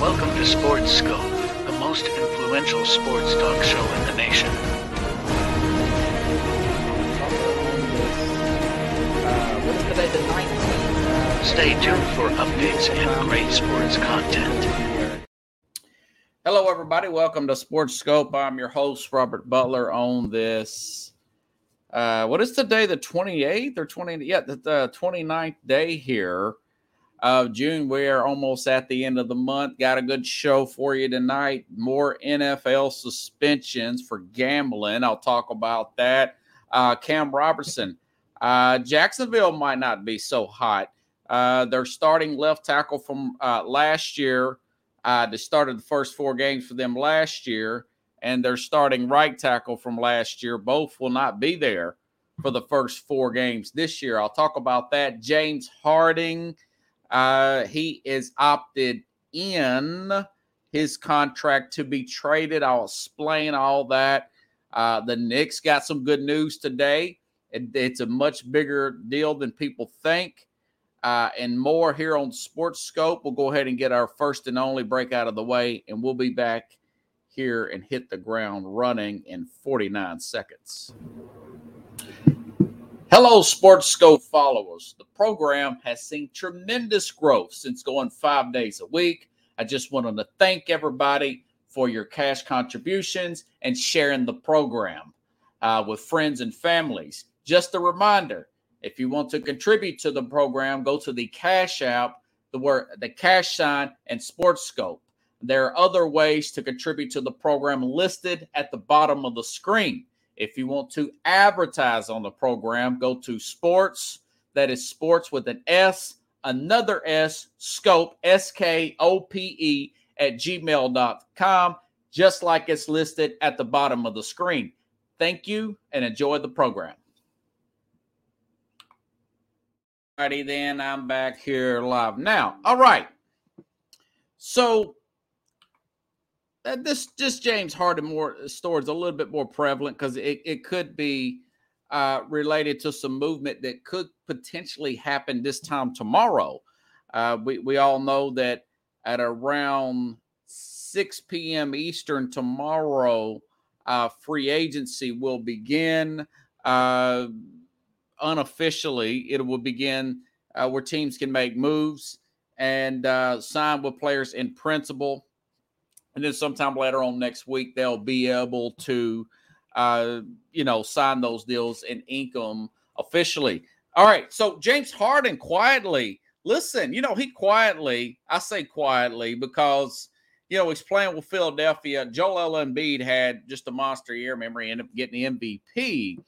Welcome to Sports Skope, the most influential sports talk show in the nation. What is today, the 19th? Stay tuned for updates and great sports content. Hello, everybody. Welcome to Sports Skope. I'm your host, Robert Butler, on this. Uh, what is today, the 28th or 20? Yeah, the, the 29th day here of June. We are almost at the end of the month. Got a good show for you tonight. More NFL suspensions for gambling. I'll talk about that. Uh, Cam Robinson. Uh, Jacksonville might not be so hot. Uh, they're starting left tackle from uh, last year. Uh, they started the first four games for them last year, and they're starting right tackle from last year. Both will not be there for the first four games this year. I'll talk about that. James Harden, uh, he is opted in his contract to be traded. I'll explain all that. Uh, the Knicks got some good news today. It, it's a much bigger deal than people think. Uh, and more here on Sports Skope. We'll go ahead and get our first and only break out of the way, and we'll be back here and hit the ground running in 49 seconds. Hello, Sports Skope followers. The program has seen tremendous growth since going five days a week. I just wanted to thank everybody for your cash contributions and sharing the program uh, with friends and families. Just a reminder if you want to contribute to the program, go to the Cash App, the word the cash sign, and Sports Skope. There are other ways to contribute to the program listed at the bottom of the screen. If you want to advertise on the program, go to sports, that is sports with an S, another S, scope, S K O P E, at gmail.com, just like it's listed at the bottom of the screen. Thank you and enjoy the program. Alrighty, then I'm back here live now. All right. So uh, this just James Harden more story is a little bit more prevalent because it, it could be uh, related to some movement that could potentially happen this time tomorrow. Uh, we we all know that at around 6 p.m. Eastern tomorrow, uh, free agency will begin. Uh, unofficially, it will begin uh, where teams can make moves and uh, sign with players in principle. And then sometime later on next week, they'll be able to, uh, you know, sign those deals and ink them officially. All right. So James Harden quietly, listen, you know, he quietly, I say quietly because, you know, he's playing with Philadelphia. Joel Embiid had just a monster year. Remember, he ended up getting the MVP.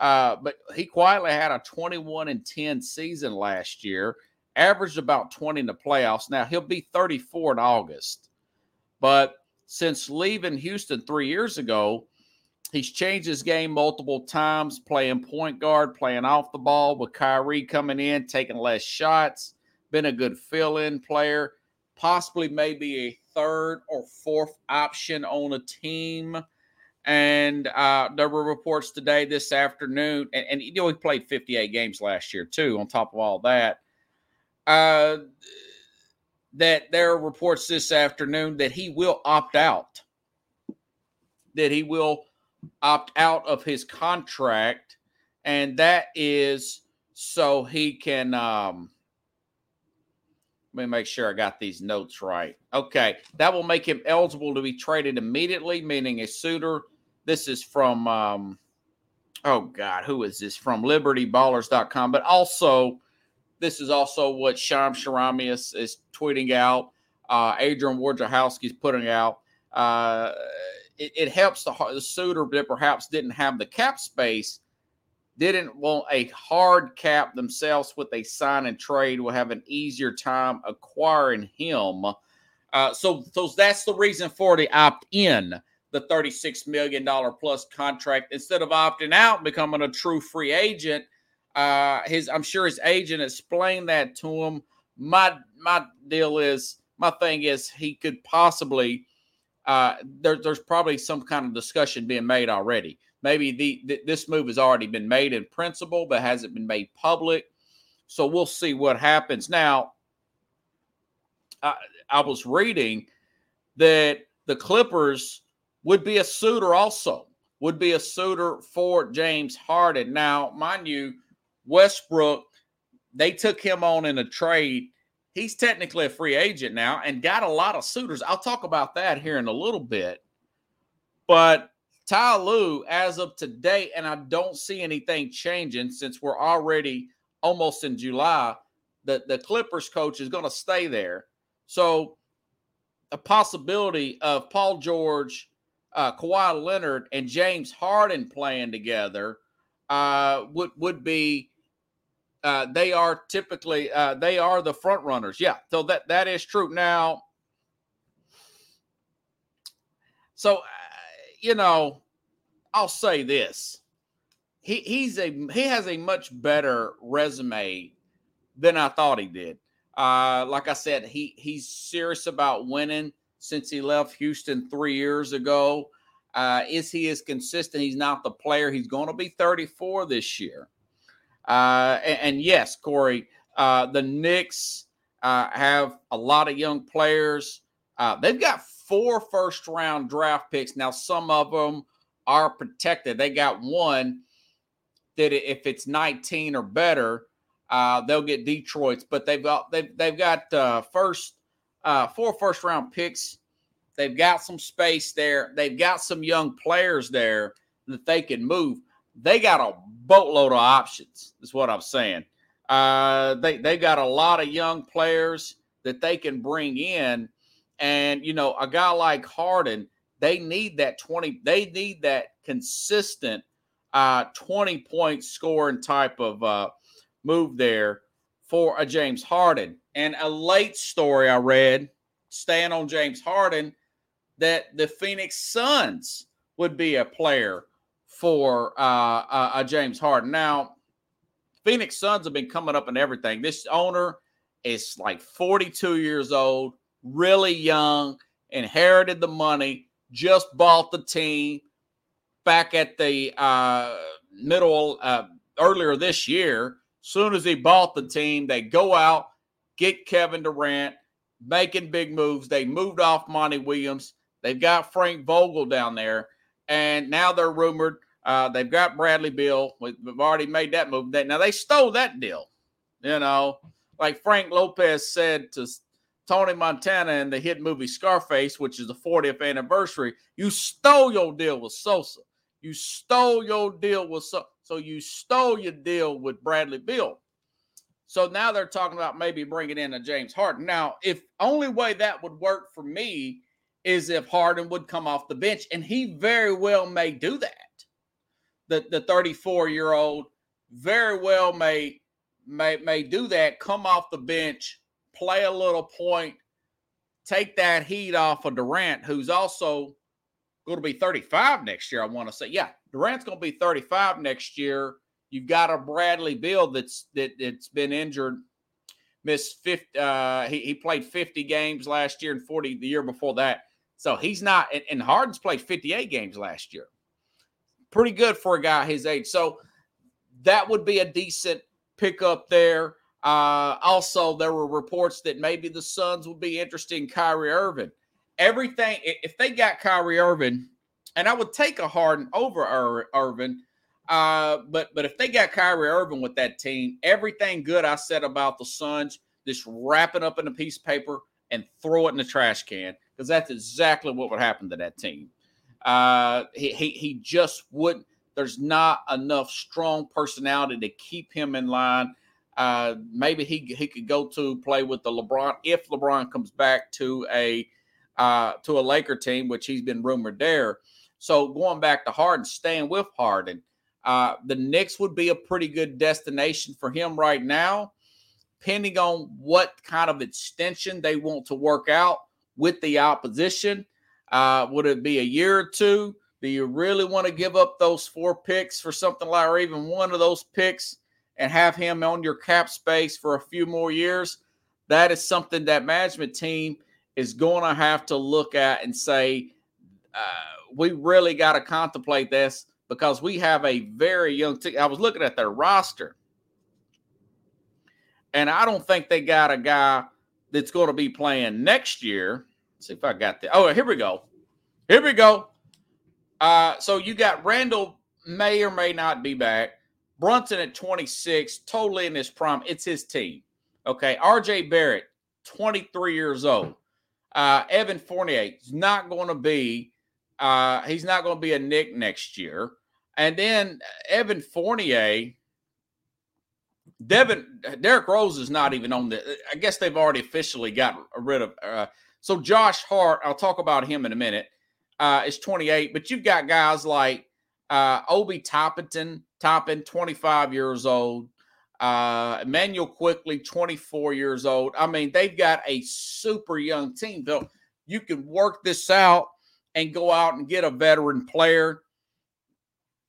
Uh, but he quietly had a 21 and 10 season last year, averaged about 20 in the playoffs. Now he'll be 34 in August. But since leaving Houston three years ago, he's changed his game multiple times, playing point guard, playing off the ball with Kyrie coming in, taking less shots, been a good fill in player, possibly maybe a third or fourth option on a team. And uh, there were reports today, this afternoon, and, and you know, he played 58 games last year, too, on top of all that. Uh, that there are reports this afternoon that he will opt out, that he will opt out of his contract, and that is so he can. Um, let me make sure I got these notes right. Okay, that will make him eligible to be traded immediately, meaning a suitor this is from, um, oh God, who is this from? LibertyBallers.com. But also, this is also what Shams Charania is, is tweeting out. Uh, Adrian Wojnarowski is putting out. Uh, it, it, helps the, the suitor that perhaps didn't have the cap space, didn't want a hard cap themselves with a sign and trade, will have an easier time acquiring him. Uh, so, so that's the reason for the opt in the $36 million plus contract instead of opting out and becoming a true free agent. Uh, his I'm sure his agent explained that to him. My my deal is my thing is he could possibly uh, there, there's probably some kind of discussion being made already. Maybe the, this move has already been made in principle, but hasn't been made public. So we'll see what happens. Now, I, I was reading that the Clippers would be a suitor also, would be a suitor for James Harden. Now, mind you, Westbrook, they took him on in a trade. He's technically a free agent now and got a lot of suitors. I'll talk about that here in a little bit. But Ty Lue, as of today, and I don't see anything changing since we're already almost in July, the, the Clippers coach is going to stay there. So a possibility of Paul George, uh, Kawhi Leonard, and James Harden playing together uh, would would be. Uh, they are typically uh, they are the front runners. Yeah, so that that is true. Now, so uh, you know, I'll say this: he he's a he has a much better resume than I thought he did. Uh, like I said, he he's serious about winning since he left Houston three years ago. Uh, is he as consistent? He's not the player. He's going to be 34 this year. Uh, and, and, yes, Corey, uh, the Knicks uh, have a lot of young players. Uh, they've got four first round draft picks. Now, some of them are protected. They got one that if it's 19 or better, uh, they'll get Detroit's, but they've got they've they've got uh, first uh, four first round picks. They've got some space there. They've got some young players there that they can move. They got a boatload of options. Is what I'm saying. Uh, they they got a lot of young players that they can bring in, and you know a guy like Harden, they need that twenty. They need that consistent uh, twenty point scoring type of uh, move there for a James Harden. And a late story I read, staying on James Harden, that the Phoenix Suns would be a player for uh, a James Harden. Now, Phoenix Suns have been coming up in everything. This owner is like 42 years old, really young, inherited the money, just bought the team back at the uh, middle uh, earlier this year Soon as he bought the team, they go out, get Kevin Durant, making big moves. They moved off Monty Williams. They've got Frank Vogel down there, and now they're rumored. Uh, they've got Bradley Beal. We've already made that move. Now they stole that deal. You know, like Frank Lopez said to Tony Montana in the hit movie Scarface, which is the 40th anniversary. You stole your deal with Sosa. You stole your deal with Sosa. So you stole your deal with Bradley Beal. So now they're talking about maybe bringing in a James Harden. Now, if only way that would work for me is if Harden would come off the bench, and he very well may do that. The the 34 year old very well may may may do that. Come off the bench, play a little point, take that heat off of Durant, who's also going to be 35 next year. I want to say, yeah, Durant's going to be 35 next year. You've got a Bradley Beal that's that that's been injured, missed 50. Uh, he, he played 50 games last year and 40 the year before that. So he's not. And, and Harden's played 58 games last year. Pretty good for a guy his age. So that would be a decent pickup there. Uh, also, there were reports that maybe the Suns would be interested in Kyrie Irving. Everything, if they got Kyrie Irving and I would take a Harden over Ir- Irving. Uh, but but if they got Kyrie Irving with that team, everything good I said about the Suns, just wrap it up in a piece of paper and throw it in the trash can because that's exactly what would happen to that team. Uh, he, he he just wouldn't. There's not enough strong personality to keep him in line. Uh, maybe he he could go to play with the LeBron if LeBron comes back to a uh, to a Laker team, which he's been rumored there. So going back to Harden, staying with Harden, uh, the Knicks would be a pretty good destination for him right now, depending on what kind of extension they want to work out with the opposition. Uh, would it be a year or two? Do you really want to give up those four picks for something like, or even one of those picks and have him on your cap space for a few more years? That is something that management team is going to have to look at and say, uh, we really got to contemplate this because we have a very young team. I was looking at their roster, and I don't think they got a guy that's going to be playing next year. Let's see if I got that. Oh, here we go. Here we go. Uh, so you got Randle may or may not be back. Brunson at 26, totally in his prime. It's his team. Okay. RJ Barrett, 23 years old. Uh, Evan Fournier is not going to be, uh, he's not going to be a Knick next year. And then Evan Fournier, Devin, Derrick Rose is not even on the, I guess they've already officially got rid of, uh, so Josh Hart, I'll talk about him in a minute, uh, is 28, but you've got guys like uh, Obi Toppin, Toppin, 25 years old. Uh, Immanuel Quickley, 24 years old. I mean, they've got a super young team. So you can work this out and go out and get a veteran player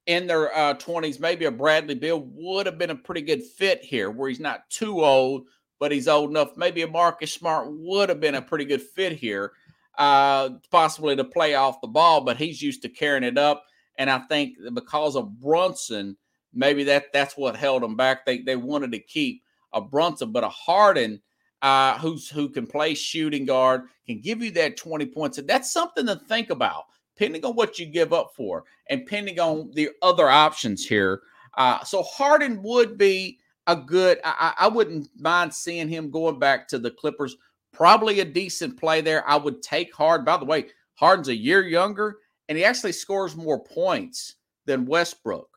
in their uh, 20s. Maybe a Bradley Beal would have been a pretty good fit here where he's not too old, but he's old enough. Maybe a Marcus Smart would have been a pretty good fit here, uh, possibly to play off the ball, but he's used to carrying it up. And I think because of Brunson, maybe that that's what held them back. They they wanted to keep a Brunson, but a Harden uh, who's who can play shooting guard can give you that 20 points. And that's something to think about, depending on what you give up for, and depending on the other options here. Uh, so Harden would be a good. I, I wouldn't mind seeing him going back to the Clippers. Probably a decent play there. I would take Harden. By the way, Harden's a year younger, and he actually scores more points than Westbrook.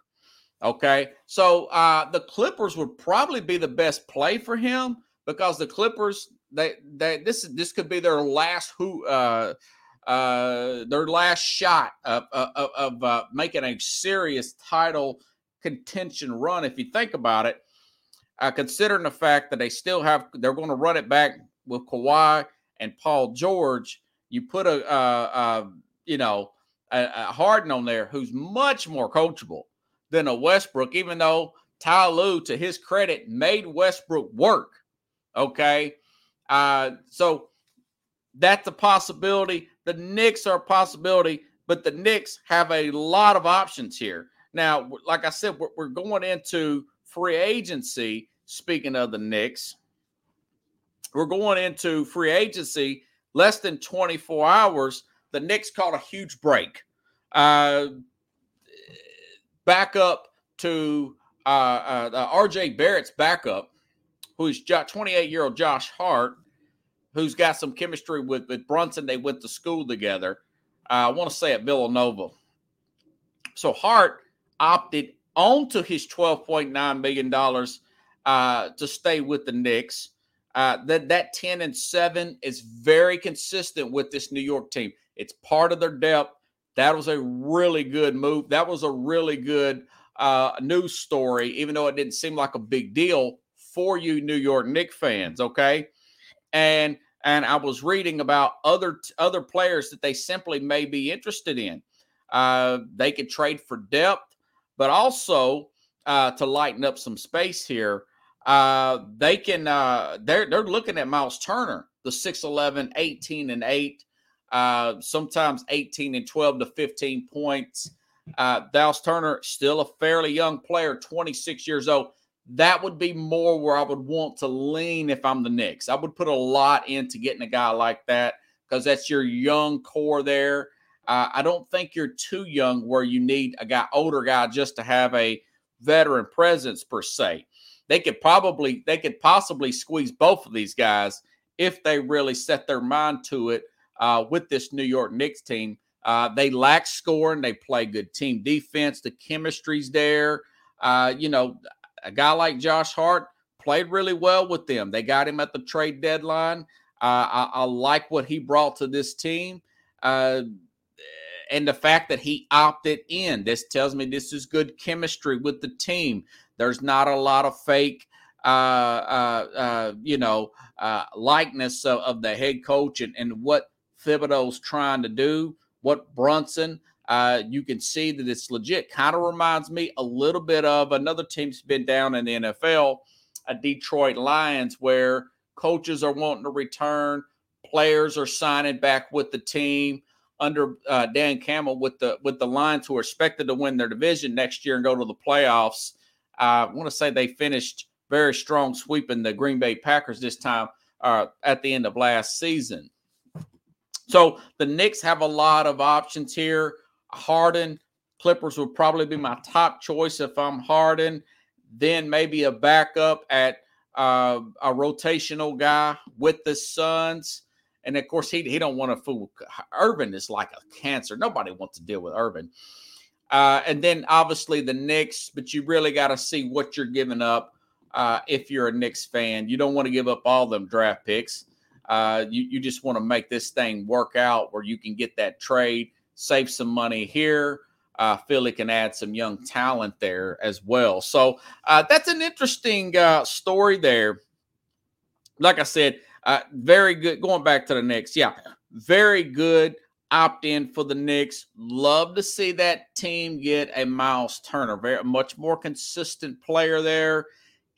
Okay, so uh, the Clippers would probably be the best play for him because the Clippers they they this this could be their last who uh, uh, their last shot of of, of uh, making a serious title contention run. If you think about it, uh, considering the fact that they still have they're going to run it back with Kawhi and Paul George, you put a you know a, a Harden on there who's much more coachable than a Westbrook, even though Ty Lue, to his credit, made Westbrook work. Okay. Uh, so that's a possibility. The Knicks are a possibility, but the Knicks have a lot of options here. Now, like I said, we're, we're going into free agency. Speaking of the Knicks, we're going into free agency less than 24 hours the Knicks caught a huge break. Uh, back up to uh, uh, RJ Barrett's backup, who's 28 year old Josh Hart, who's got some chemistry with, with Brunson. They went to school together. Uh, I want to say at Villanova. So Hart opted onto his $12.9 million uh, to stay with the Knicks. Uh, that that 10 and 7 is very consistent with this New York team. It's part of their depth. That was a really good move. That was a really good uh, news story, even though it didn't seem like a big deal for you New York Knicks fans. Okay, and and I was reading about other other players that they simply may be interested in. Uh, they could trade for depth, but also uh, to lighten up some space here. Uh, they can. Uh, they're they're looking at Myles Turner, the 6'11", 18 and eight uh, sometimes 18 and 12 to 15 points. Uh, Dallas Turner, still a fairly young player, 26 years old. That would be more where I would want to lean if I'm the Knicks. I would put a lot into getting a guy like that because that's your young core there. Uh, I don't think you're too young where you need a guy, older guy, just to have a veteran presence per se. They could probably, they could possibly squeeze both of these guys if they really set their mind to it uh, with this New York Knicks team. Uh, they lack scoring. They play good team defense. The chemistry's there. Uh, you know, a guy like Josh Hart played really well with them. They got him at the trade deadline. Uh, I, I, like what he brought to this team. And the fact that he opted in, this tells me this is good chemistry with the team. There's not a lot of fake, uh, uh, uh, you know, uh, likeness of, of, the head coach and, and what Thibodeau's trying to do, what Brunson, uh, you can see that it's legit. Kind of reminds me a little bit of another team's been down in the NFL, a Detroit Lions, where coaches are wanting to return, players are signing back with the team under uh, Dan Campbell with the with the Lions, who are expected to win their division next year and go to the playoffs. I want to say they finished very strong, sweeping the Green Bay Packers this time. uh, at the end of last season. So the Knicks have a lot of options here. Harden, Clippers would probably be my top choice if I'm Harden. Then maybe a backup at uh, a rotational guy with the Suns. And of course, he, he don't want to fool. Irvin is like a cancer. Nobody wants to deal with Irvin. Uh, and then obviously the Knicks, but you really got to see what you're giving up uh, if you're a Knicks fan. You don't want to give up all them draft picks. Uh, you, you just want to make this thing work out where you can get that trade, save some money here. Uh, Philly can add some young talent there as well. So uh, that's an interesting uh, story there. Like I said, uh, very good. Going back to the Knicks, yeah, very good opt in for the Knicks. Love to see that team get a Myles Turner, very much more consistent player there.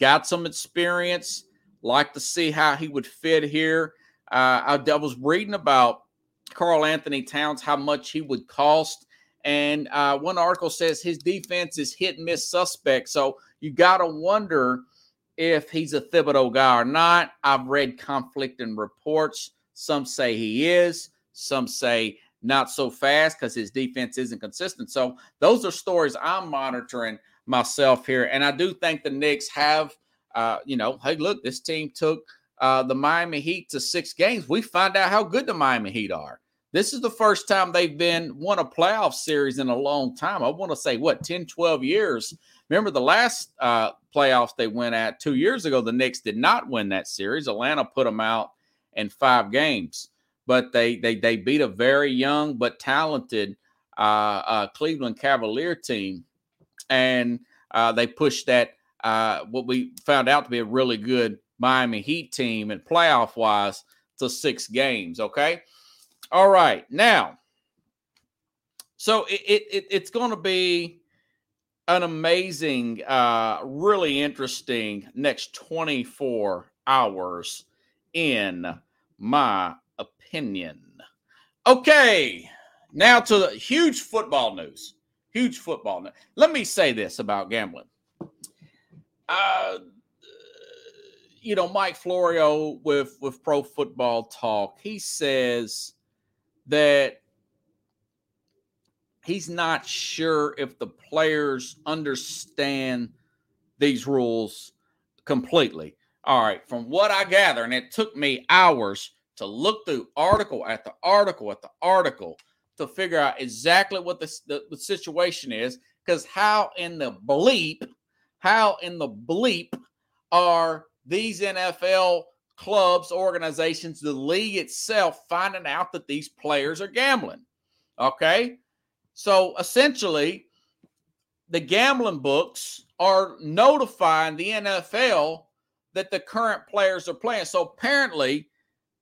Got some experience. Like to see how he would fit here. Uh, I, I was reading about Karl-Anthony Towns, how much he would cost. And uh, one article says his defense is hit and miss suspect. So you got to wonder if he's a Thibodeau guy or not. I've read conflicting reports. Some say he is, some say not so fast because his defense isn't consistent. So those are stories I'm monitoring myself here. And I do think the Knicks have, uh, you know, hey, look, this team took uh, the Miami Heat to six games. We find out how good the Miami Heat are. This is the first time they've been won a playoff series in a long time. I want to say, what, 10, 12 years. Remember the last uh, playoffs they went at two years ago, the Knicks did not win that series. Atlanta put them out in five games, but they they they beat a very young but talented uh, uh, Cleveland Cavalier team, and uh, they pushed that uh, what we found out to be a really good Miami Heat team and playoff wise to six games. Okay. All right. Now, so it, it it's going to be an amazing, uh, really interesting next 24 hours, in my opinion. Okay, now to the huge football news. Huge football news. Let me say this about gambling. Uh, you know, Mike Florio with with Pro Football Talk, he says that he's not sure if the players understand these rules completely. All right, from what I gather, and it took me hours to look through article the article the article to figure out exactly what the, the, the situation is. Because how in the bleep, how in the bleep are these NFL clubs, organizations, the league itself finding out that these players are gambling? Okay. So essentially, the gambling books are notifying the NFL that the current players are playing. So apparently,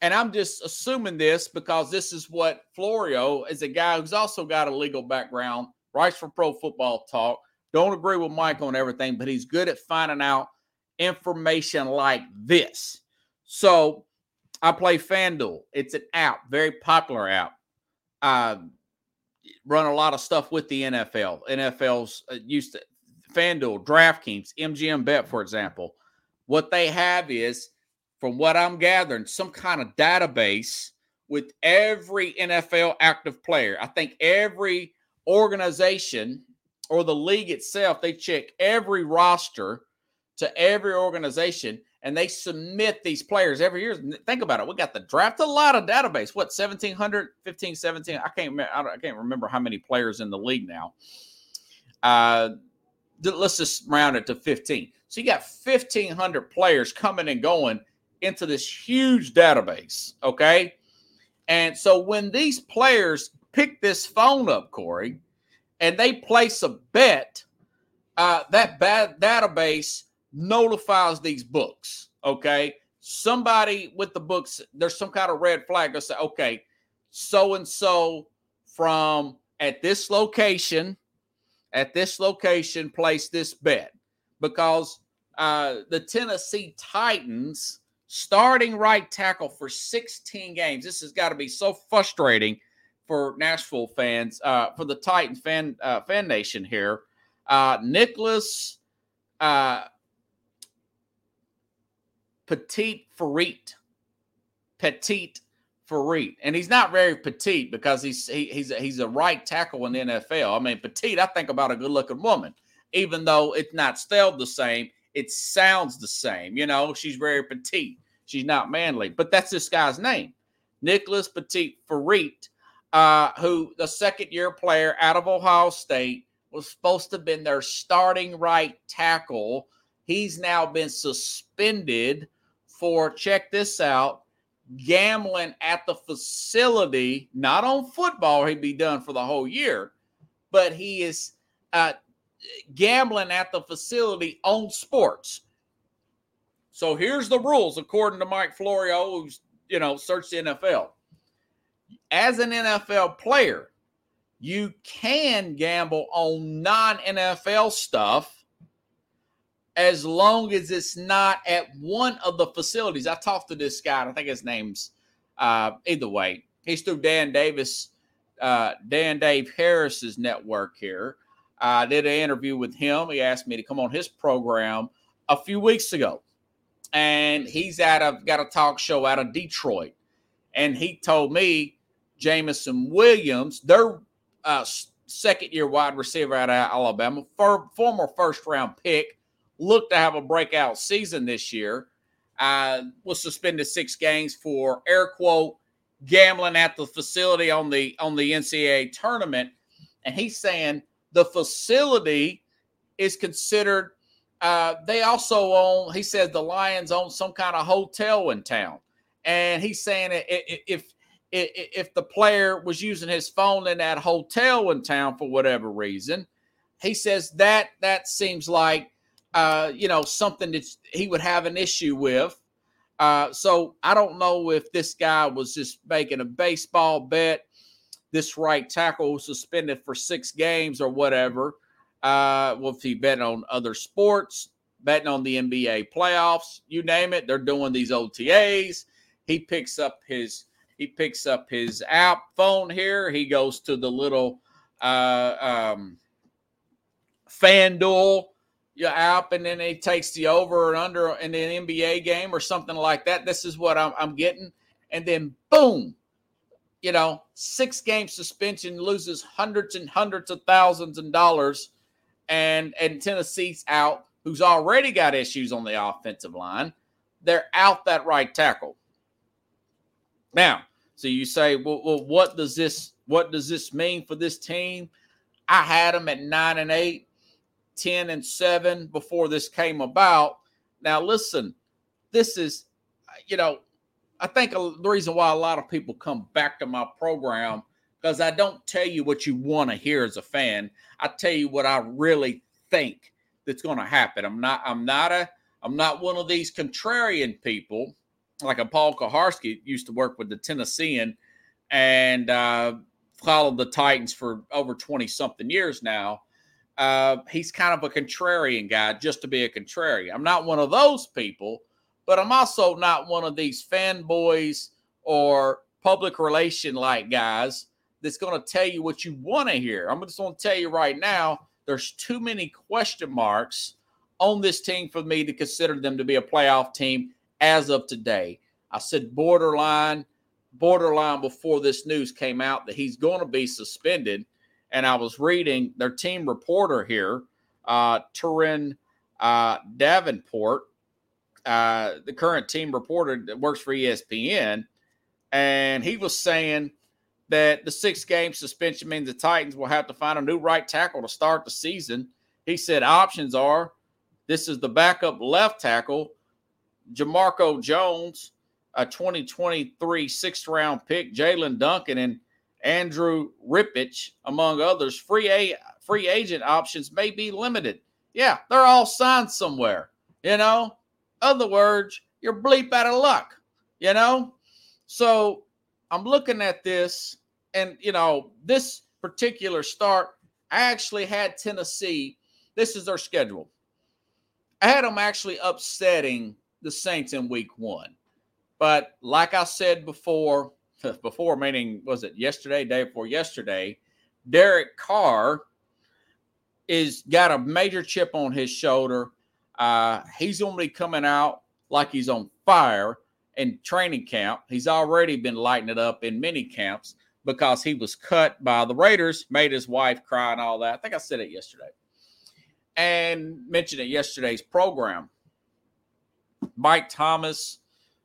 and I'm just assuming this because this is what Florio is a guy who's also got a legal background, writes for Pro Football Talk. Don't agree with Mike on everything, but he's good at finding out information like this. So I play FanDuel. It's an app, very popular app. I run a lot of stuff with the NFL. NFL's uh, used to FanDuel, DraftKings, MGM Bet, for example. What they have is, from what I'm gathering, some kind of database with every NFL active player. I think every organization or the league itself, they check every roster to every organization and they submit these players every year. Think about it. We got the draft, a lot of database. What, 1,700, 15, 17? I can't, remember, I can't remember how many players in the league now. Uh, let's just round it to 15. So you got 1,500 players coming and going into this huge database. Okay. And so when these players pick this phone up, Corey, and they place a bet, uh, that bad database notifies these books. Okay. Somebody with the books, there's some kind of red flag to say, okay, so and so from at this location, at this location, place this bet because uh, the Tennessee Titans starting right tackle for 16 games. This has got to be so frustrating for Nashville fans, uh, for the Titan fan uh, fan nation here. Uh, Nicholas uh, Petit Farit. Petit Farid, and he's not very petite because he's he, he's a, he's a right tackle in the NFL. I mean, petite. I think about a good-looking woman, even though it's not spelled the same. It sounds the same. You know, she's very petite. She's not manly, but that's this guy's name, Nicholas Petit Farid, uh, who the second-year player out of Ohio State was supposed to have been their starting right tackle. He's now been suspended for check this out gambling at the facility, not on football, he'd be done for the whole year, but he is uh, gambling at the facility on sports. So here's the rules according to Mike Florio, who's, you know, searched the NFL. As an NFL player, you can gamble on non NFL stuff as long as it's not at one of the facilities. I talked to this guy, I think his name's uh, either way. He's through Dan Davis, uh, Dan Dave Harris's network here. I did an interview with him. He asked me to come on his program a few weeks ago. And he's out of got a talk show out of Detroit. And he told me Jameson Williams, their uh, second year wide receiver out of Alabama, for, former first round pick, looked to have a breakout season this year. Uh, was suspended six games for air quote gambling at the facility on the on the NCAA tournament, and he's saying the facility is considered. Uh, they also own. He says the Lions own some kind of hotel in town, and he's saying if if the player was using his phone in that hotel in town for whatever reason, he says that that seems like uh, you know, something that he would have an issue with. Uh, so I don't know if this guy was just making a baseball bet. This right tackle was suspended for six games or whatever. Uh, well, if he bet on other sports, betting on the NBA playoffs, you name it, they're doing these OTAs. He picks up his he picks up his app phone here. He goes to the little uh, um, FanDuel your app and then it takes the over or under in an NBA game or something like that. This is what I'm, I'm getting. And then boom, you know, six game suspension loses hundreds and hundreds of thousands of dollars. And and Tennessee's out, who's already got issues on the offensive line. They're out that right tackle. Now, so you say, well, well what does this what does this mean for this team? I had them at nine and eight. 10 and 7 before this came about. Now, listen, this is, you know, I think the reason why a lot of people come back to my program because I don't tell you what you want to hear as a fan. I tell you what I really think that's going to happen. I'm not. I'm not a. I'm not one of these contrarian people like a Paul Kuharsky used to work with the Tennessean and uh, followed the Titans for over 20 something years now uh, he's kind of a contrarian guy just to be a contrarian. I'm not one of those people, but I'm also not one of these fanboys or public relation like guys that's going to tell you what you want to hear. I'm just going to tell you right now there's too many question marks on this team for me to consider them to be a playoff team as of today. I said borderline, borderline before this news came out that he's going to be suspended and I was reading their team reporter here, uh, Turron uh, Davenport, uh, the current team reporter that works for ESPN, and he was saying that the six game suspension means the Titans will have to find a new right tackle to start the season. He said options are this is the backup left tackle, Jamarco Jones, a 2023 sixth round pick, Jaelyn Duncan, and Andrew Rypien, among others. Free a free agent options may be limited. Yeah, they're all signed somewhere. You know, other words, you're bleep out of luck. You know, so I'm looking at this, and you know, this particular start, I actually had Tennessee. This is their schedule. I had them actually upsetting the Saints in week one. But like I said before, before, meaning was it yesterday, day before yesterday, Derek Carr is got a major chip on his shoulder. Uh, he's going to be coming out like he's on fire, in training camp. He's already been lighting it up in many camps because he was cut by the Raiders, made his wife cry and all that. I think I said it yesterday and mentioned it yesterday's program. Mike Thomas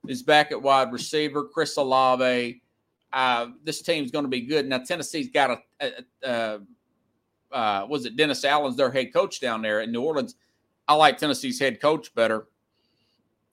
is back at wide receiver. Chris Olave. Uh, this team's going to be good. Now Tennessee's got a, a, a uh, was it Dennis Allen's their head coach down there in New Orleans. I like Tennessee's head coach better.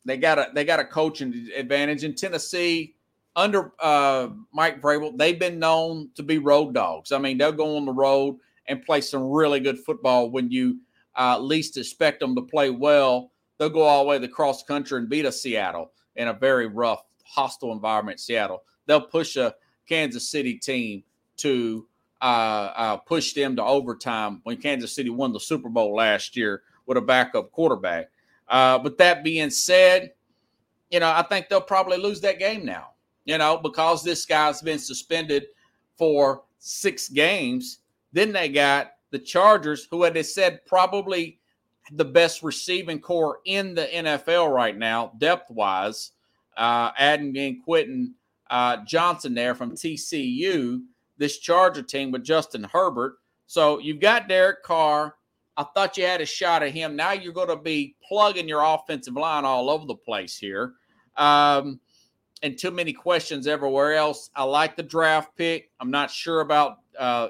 They got a they got a coaching advantage in Tennessee under uh, Mike Vrabel. They've been known to be road dogs. I mean, they'll go on the road and play some really good football when you uh, least expect them to play well. They'll go all the way across the country and beat a Seattle in a very rough, hostile environment. Seattle. They'll push a Kansas City team to uh, uh, push them to overtime when Kansas City won the Super Bowl last year with a backup quarterback. Uh, but that being said, you know, I think they'll probably lose that game now, you know, because this guy's been suspended for six games. Then they got the Chargers, who had said probably the best receiving corps in the NFL right now, depth wise, uh, adding and Quentin uh, Johnston there from TCU, this Charger team with Justin Herbert. So you've got Derek Carr. I thought you had a shot at him. Now you're going to be plugging your offensive line all over the place here. Um, and too many questions everywhere else. I like the draft pick. I'm not sure about uh,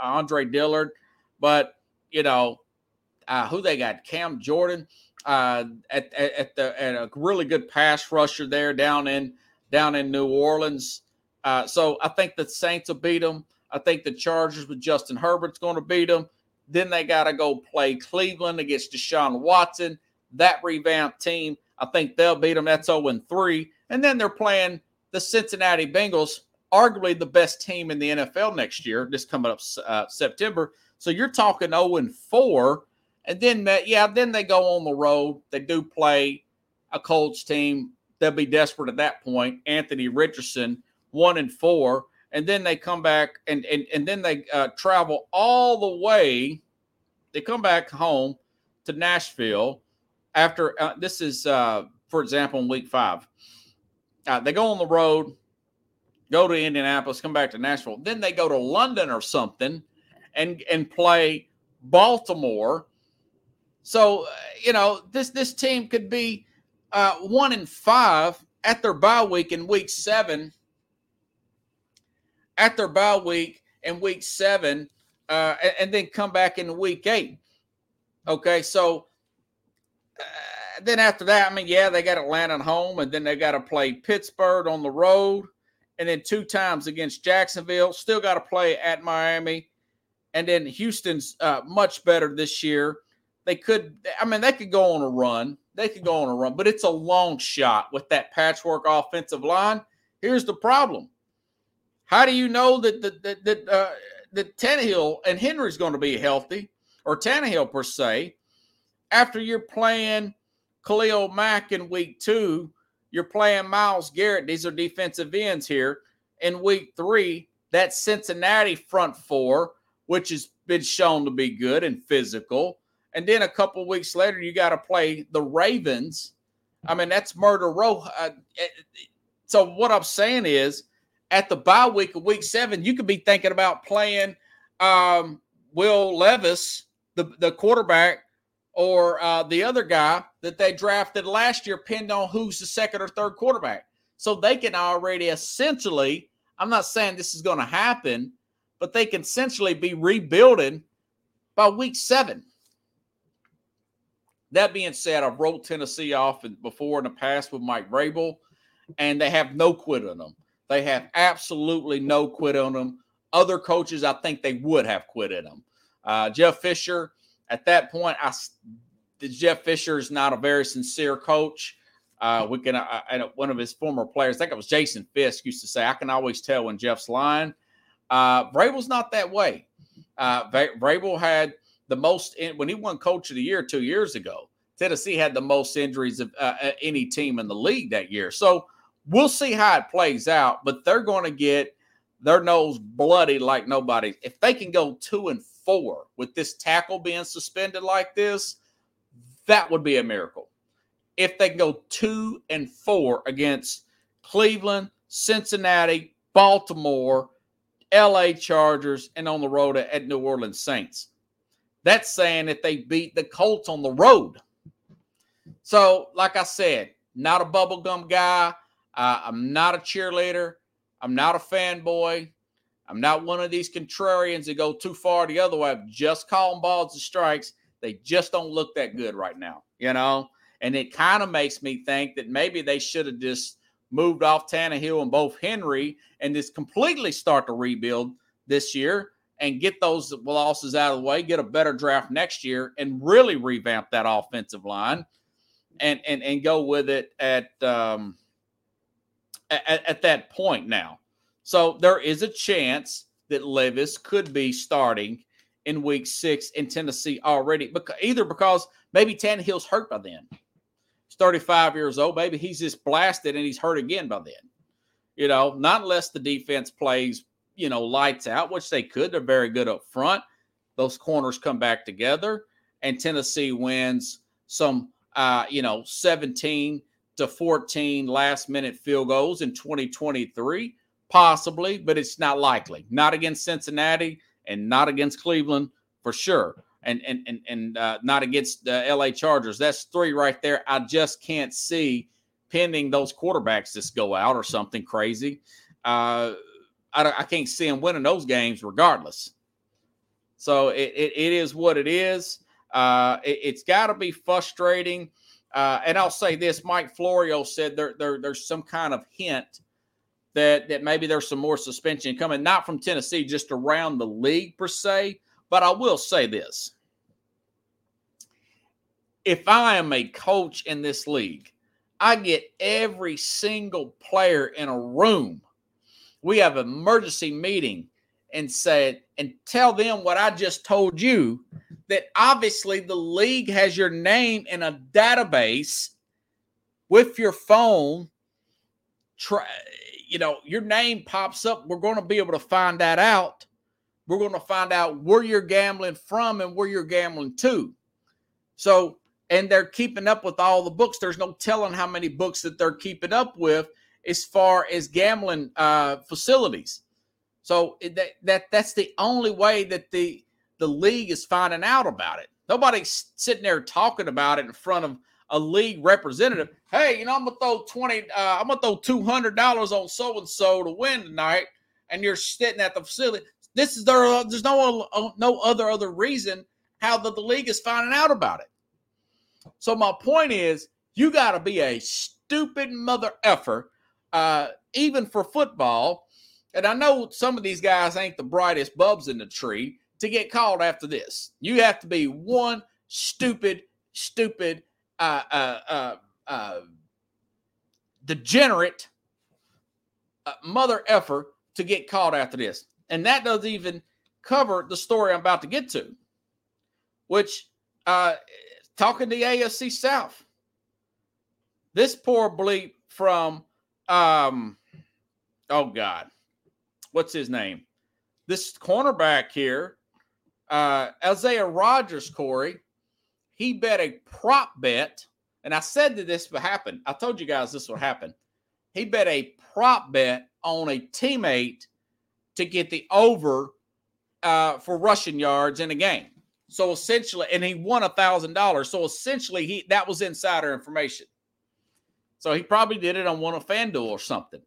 Andre Dillard, but you know uh, who they got? Cam Jordan uh, at, at, at the at a really good pass rusher there down in down in New Orleans. Uh, so I think the Saints will beat them. I think the Chargers with Justin Herbert's going to beat them. Then they got to go play Cleveland against Deshaun Watson. That revamped team, I think they'll beat them. That's 0 3. And then they're playing the Cincinnati Bengals, arguably the best team in the NFL next year, just coming up uh, September. So you're talking 0 4. And then, yeah, then they go on the road. They do play a Colts team they'll be desperate at that point. Anthony Richardson, one and four, and then they come back and and and then they uh, travel all the way. They come back home to Nashville after uh, this is, uh, for example, in week five. Uh, they go on the road, go to Indianapolis, come back to Nashville. Then they go to London or something, and and play Baltimore. So uh, you know this this team could be uh, one and five at their bye week in week seven. At their bye week in week seven, uh, and, and, then come back in week eight. Okay, so uh, then after that, I mean, yeah, they got Atlanta at home, and then they got to play Pittsburgh on the road, and then two times against Jacksonville. Still got to play at Miami, and then Houston's uh, much better this year. They could, I mean, they could go on a run they could go on a run, but it's a long shot with that patchwork offensive line. Here's the problem: How do you know that that that, that, uh, that Tannehill and Henry's going to be healthy, or Tannehill per se, after you're playing Khalil Mack in week two, you're playing Myles Garrett. These are defensive ends here in week three. That Cincinnati front four, which has been shown to be good and physical and then a couple weeks later you got to play the Ravens. I mean, that's murder row. Uh, eh, so what I'm saying is, at the bye week of week seven, you could be thinking about playing um, Will Levis, the the quarterback, or uh, the other guy that they drafted last year, pinned on who's the second or third quarterback. So they can already essentially. I'm not saying this is going to happen, but they can essentially be rebuilding by week seven. That being said, I've wrote Tennessee off before in the past with Mike Vrabel, and they have no quit on them. They have absolutely no quit on them. Other coaches, I think they would have quit in them. Uh, Jeff Fisher, at that point, I Jeff Fisher is not a very sincere coach. Uh, we can, uh, and one of his former players, I think it was Jason Fisk, used to say, "I can always tell when Jeff's lying." Uh, Vrabel's not that way. Uh, Vrabel had the most in, when he won Coach of the Year two years ago. Tennessee had the most injuries of uh, any team in the league that year. So we'll see how it plays out, but they're going to get their nose bloody like nobody. If they can go two and four with this tackle being suspended like this, that would be a miracle. If they can go two and four against Cleveland, Cincinnati, Baltimore, LA Chargers, and on the road at New Orleans Saints. That's saying that they beat the Colts on the road. So, like I said, not a bubblegum guy. Uh, I'm not a cheerleader. I'm not a fanboy. I'm not one of these contrarians that go too far the other way. I'm just calling balls and strikes. They just don't look that good right now, you know? And it kind of makes me think that maybe they should have just moved off Tannehill and both Henry and just completely start to rebuild this year and get those losses out of the way, get a better draft next year, and really revamp that offensive line and and and go with it at um at, at that point now. So there is a chance that Levis could be starting in week six in Tennessee already, because either because maybe Tannehill's hurt by then. He's 35 years old, maybe he's just blasted and he's hurt again by then. You know, not unless the defense plays, you know, lights out, which they could. They're very good up front. Those corners come back together, and Tennessee wins some, uh, you know, 17 to 14 last minute field goals in 2023 possibly, but it's not likely. Not against Cincinnati and not against Cleveland for sure. And and and and uh, not against the LA Chargers. That's three right there. I just can't see pending those quarterbacks just go out or something crazy. Uh, I, I can't see them winning those games regardless. So it, it, it is what it is. Uh, it, has got to be frustrating. Uh, and I'll say this: Mike Florio said there, there there's some kind of hint that that maybe there's some more suspension coming, not from Tennessee, just around the league per se. But I will say this: if I am a coach in this league, I get every single player in a room. We have emergency meeting and said and tell them what I just told you that obviously the league has your name in a database with your phone try you know, your name pops up, we're going to be able to find that out. We're going to find out where you're gambling from and where you're gambling to. So, and they're keeping up with all the books. There's no telling how many books that they're keeping up with as far as gambling uh, facilities. So that, that that's the only way that the the league is finding out about it. Nobody's sitting there talking about it in front of a league representative. Hey, you know, I'm gonna throw 20, uh, I'm gonna throw $200 on so and so to win tonight, and you're sitting at the facility. This is there, uh, there's no, uh, no other other reason how the, the league is finding out about it. So my point is, you got to be a stupid mother effer, uh, even for football. And I know some of these guys ain't the brightest bulbs in the tree to get called after this. You have to be one stupid, stupid uh, uh, uh, uh, degenerate uh, mother effer to get caught after this. And that doesn't even cover the story I'm about to get to, which uh, talking to the AFC South. This poor bleep from, um, oh God, what's his name? This cornerback here, uh, Isaiah Rodgers, Corey, he bet a prop bet, and I said that this would happen. I told you guys this would happen. He bet a prop bet on a teammate to get the over uh, for rushing yards in a game. So essentially, and he won a thousand dollars. So essentially, he that was insider information. So he probably did it on one of FanDuel or something.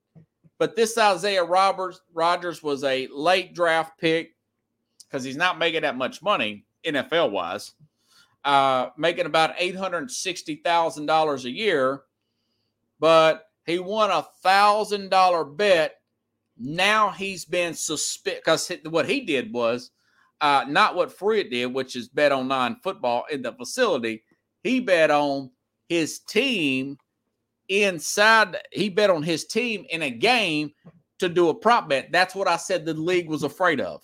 But this Isaiah Roberts Rodgers was a late draft pick because he's not making that much money NFL wise uh, making about eight hundred sixty thousand dollars a year, but he won a thousand dollar bet. Now he's been suspended because what he did was uh, not what Fruit did, which is bet on nine football in the facility. He bet on his team inside. He bet on his team in a game to do a prop bet. That's what I said the league was afraid of.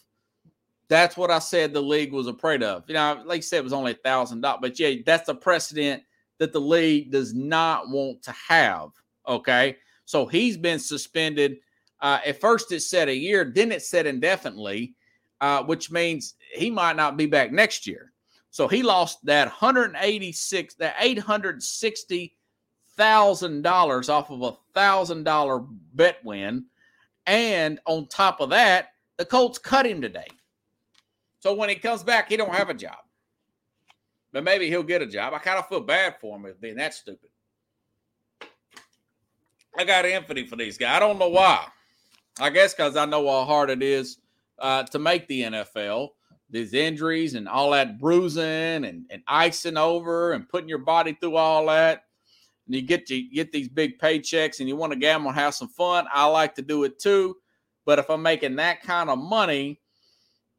That's what I said the league was afraid of. You know, like I said, it was only a thousand dollars, but yeah, that's a precedent that the league does not want to have. Okay. So he's been suspended. Uh, at first, it said a year, then it said indefinitely, uh, which means he might not be back next year. So he lost that 186, that thousand dollars off of a thousand dollar bet win, and on top of that, the Colts cut him today. So when he comes back, he don't have a job. But maybe he'll get a job. I kind of feel bad for him being that stupid. I got empathy for these guys. I don't know why. I guess because I know how hard it is uh, to make the NFL. These injuries and all that bruising and, and icing over and putting your body through all that. And you get to get these big paychecks and you want to gamble and have some fun. I like to do it too. But if I'm making that kind of money,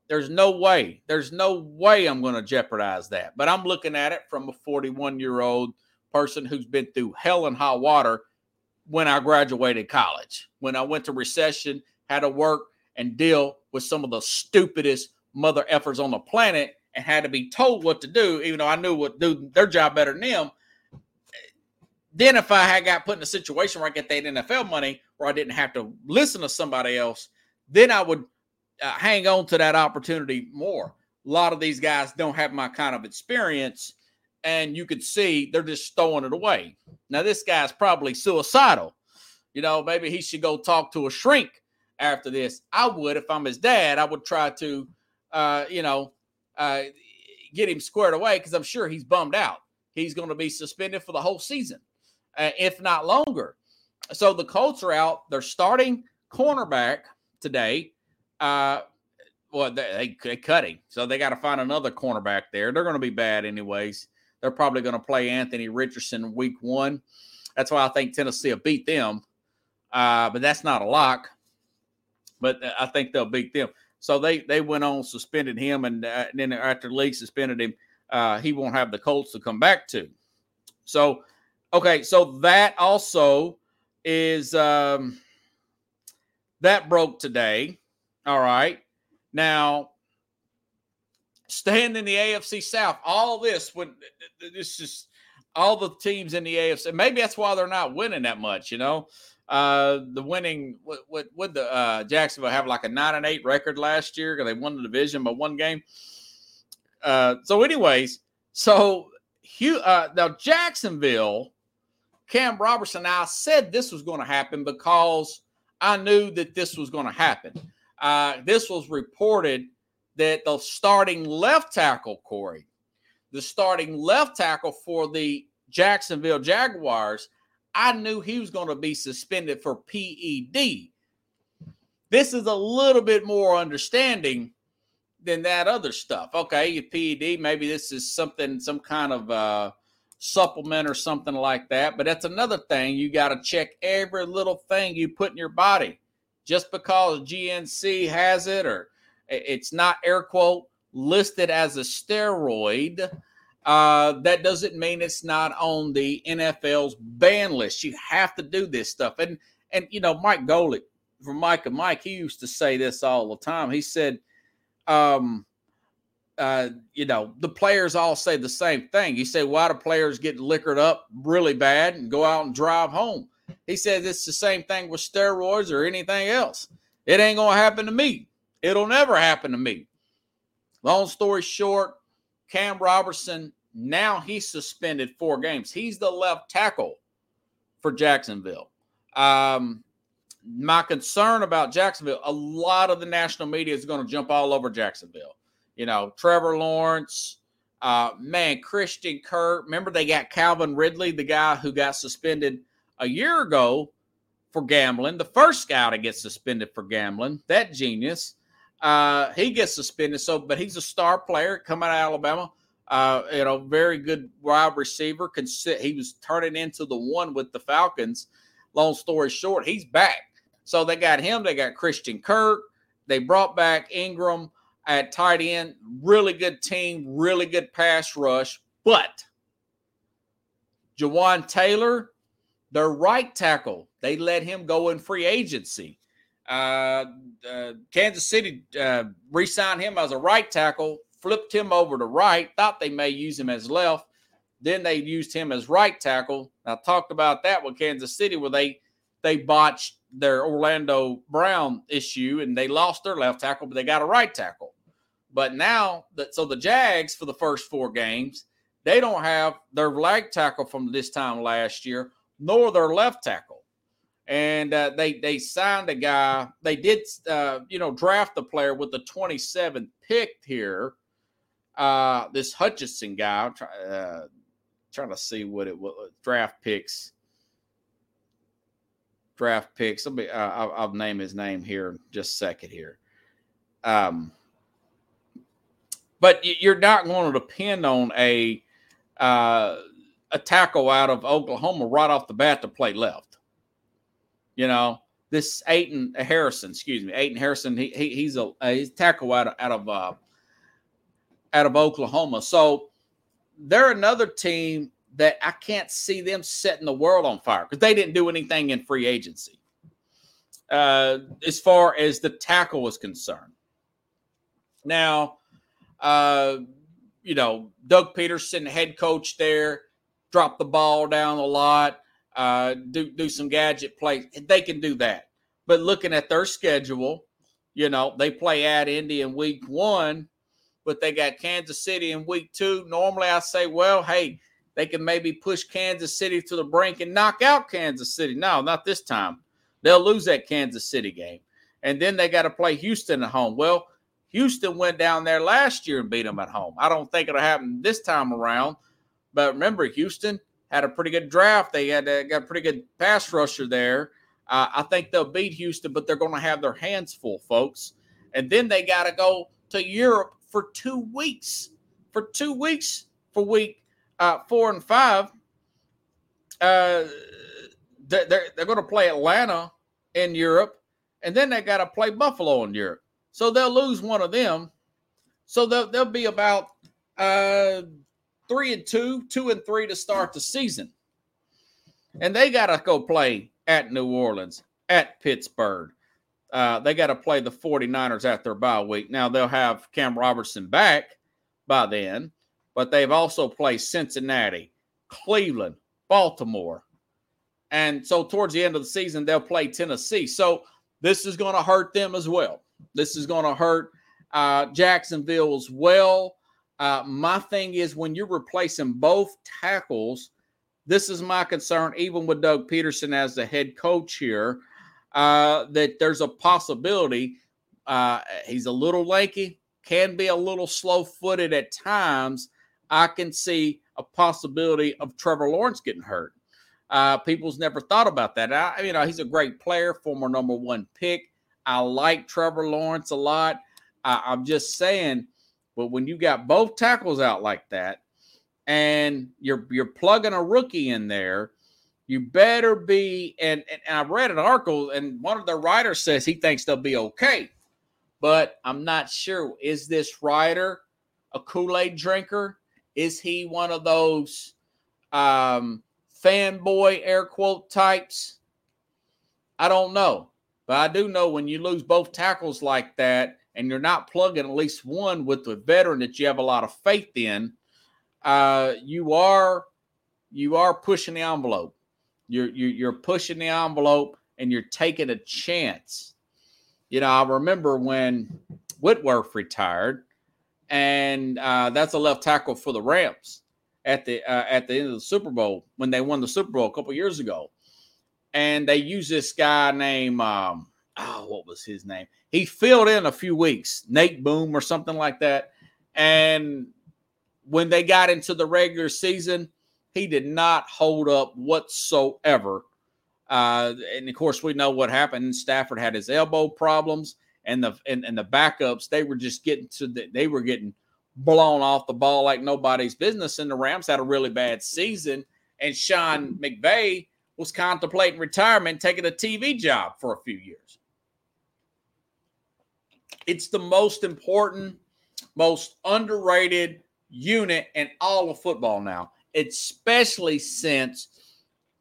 there's no way. There's no way I'm going to jeopardize that. But I'm looking at it from a 41 year old person who's been through hell and hot water when I graduated college. When I went to recession, had to work and deal with some of the stupidest mother effers on the planet and had to be told what to do, even though I knew what do their job better than them. Then, if I had got put in a situation where I get that NFL money, where I didn't have to listen to somebody else, then I would uh, hang on to that opportunity more. A lot of these guys don't have my kind of experience, and you could see they're just throwing it away. Now, this guy's probably suicidal. You know, maybe he should go talk to a shrink after this. I would, if I'm his dad, I would try to, uh, you know, uh, get him squared away because I'm sure he's bummed out. He's going to be suspended for the whole season, uh, if not longer. So the Colts are out. They're starting cornerback today. Uh, well, they, they cut him, so they got to find another cornerback there. They're going to be bad anyways. They're probably going to play Anthony Richardson week one. That's why I think Tennessee will beat them. Uh, but that's not a lock. But I think they'll beat them. So they they went on suspended him, and, uh, and then after the league suspended him, uh, he won't have the Colts to come back to. So, okay, so that also is um, that broke today. All right, now staying in the AFC South, all this when this is all the teams in the AFC. Maybe that's why they're not winning that much. You know, uh, the winning what what would the uh, Jacksonville have like a nine and eight record last year because they won the division by one game. Uh, so, anyways, so Hugh uh, now Jacksonville, Cam Robertson. I said this was going to happen because I knew that this was going to happen. Uh, this was reported that the starting left tackle, Corey, the starting left tackle for the Jacksonville Jaguars, I knew he was going to be suspended for PED. This is a little bit more understanding than that other stuff. Okay, PED, maybe this is something, some kind of uh, supplement or something like that. But that's another thing. You got to check every little thing you put in your body. Just because GNC has it or it's not air quote listed as a steroid. Uh, that doesn't mean it's not on the NFL's ban list. You have to do this stuff. And and you know, Mike Golic from Mike and Mike, he used to say this all the time. He said, um, uh, you know, the players all say the same thing. He said, why do players get liquored up really bad and go out and drive home? He said it's the same thing with steroids or anything else. It ain't gonna happen to me. It'll never happen to me. Long story short, Cam Robertson, now he's suspended four games. He's the left tackle for Jacksonville. Um, my concern about Jacksonville, a lot of the national media is going to jump all over Jacksonville. You know, Trevor Lawrence, uh, man, Christian Kirk. Remember, they got Calvin Ridley, the guy who got suspended a year ago for gambling, the first guy to get suspended for gambling, that genius. Uh, he gets suspended. So, but he's a star player coming out of Alabama. Uh, you know, very good wide receiver. He was turning into the one with the Falcons. Long story short, he's back. So they got him. They got Christian Kirk. They brought back Ingram at tight end. Really good team. Really good pass rush. But Jawaan Taylor, their right tackle, they let him go in free agency. Uh, uh, Kansas City uh, re signed him as a right tackle, flipped him over to right, thought they may use him as left. Then they used him as right tackle. I talked about that with Kansas City where they they botched their Orlando Brown issue and they lost their left tackle, but they got a right tackle. But now that so the Jags for the first four games, they don't have their leg tackle from this time last year, nor their left tackle. And uh, they they signed a guy. They did uh, you know draft the player with the 27th pick here. Uh, this Hutchinson guy. I'm try, uh, trying to see what it was. Draft picks. Draft picks. I'll, be, uh, I'll, I'll name his name here in just a second here. Um, but you're not going to depend on a uh, a tackle out of Oklahoma right off the bat to play left. You know, this Aiden Harrison, excuse me, Aiden Harrison, he, he he's a, a he's tackle out of out of uh, out of Oklahoma. So they're another team that I can't see them setting the world on fire because they didn't do anything in free agency uh, as far as the tackle was concerned. Now, uh, you know, Doug Pederson, head coach there, drop the ball down a lot, uh, do do some gadget plays. They can do that. But looking at their schedule, you know, they play at Indy in week one, but they got Kansas City in week two. Normally, I say, well, hey, they can maybe push Kansas City to the brink and knock out Kansas City. No, not this time. They'll lose that Kansas City game. And then they got to play Houston at home. Well, Houston went down there last year and beat them at home. I don't think it'll happen this time around. But remember, Houston had a pretty good draft. They had a, got a pretty good pass rusher there. Uh, I think they'll beat Houston, but they're going to have their hands full, folks. And then they got to go to Europe for two weeks. For two weeks for week uh, four and five. Uh, they're, they're going to play Atlanta in Europe, and then they got to play Buffalo in Europe. So they'll lose one of them. So they'll, they'll be about uh, three and two, two and three to start the season. And they got to go play at New Orleans, at Pittsburgh. Uh, they got to play the 49ers at their bye week. Now they'll have Cam Robertson back by then, but they've also played Cincinnati, Cleveland, Baltimore. And so towards the end of the season, they'll play Tennessee. So this is going to hurt them as well. This is going to hurt uh, Jacksonville as well. Uh, my thing is when you're replacing both tackles, this is my concern, even with Doug Pederson as the head coach here, uh, that there's a possibility. Uh, he's a little lanky, can be a little slow footed at times. I can see a possibility of Trevor Lawrence getting hurt. Uh, people's never thought about that. I, you know, he's a great player, former number one pick. I like Trevor Lawrence a lot. I, I'm just saying, but when you got both tackles out like that, and you're you're plugging a rookie in there, you better be. And, and, and I read an article, and one of the writers says he thinks they'll be okay, but I'm not sure. Is this writer a Kool Aid drinker? Is he one of those um, fanboy air quote types? I don't know. But I do know when you lose both tackles like that and you're not plugging at least one with the veteran that you have a lot of faith in, uh, you are you are pushing the envelope. You're, you're you're pushing the envelope and you're taking a chance. You know, I remember when Whitworth retired, and uh, that's a left tackle for the Rams at the uh, at the end of the Super Bowl when they won the Super Bowl a couple years ago and they use this guy named um, oh, what was his name? He filled in a few weeks, Nate Boom or something like that. And when they got into the regular season, he did not hold up whatsoever. Uh, and of course, we know what happened. Stafford had his elbow problems, and the and, and the backups they were just getting to the, they were getting blown off the ball like nobody's business. And the Rams had a really bad season. And Sean McVay was contemplating retirement, taking a TV job for a few years. It's the most important, most underrated unit in all of football now, especially since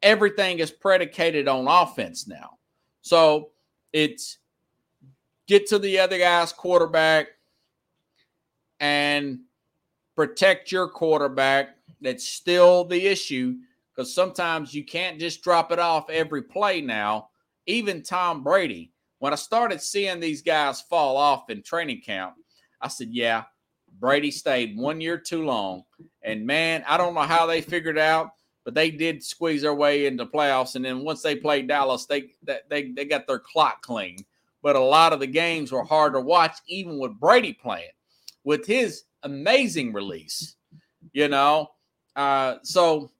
everything is predicated on offense now. So it's get to the other guy's quarterback and protect your quarterback. That's still the issue because sometimes you can't just drop it off every play now. Even Tom Brady, when I started seeing these guys fall off in training camp, I said, yeah, Brady stayed one year too long. And man, I don't know how they figured out. but they did squeeze their way into playoffs. And then once they played Dallas, they they they got their clock clean. But a lot of the games were hard to watch, even with Brady playing, with his amazing release. You know, uh, so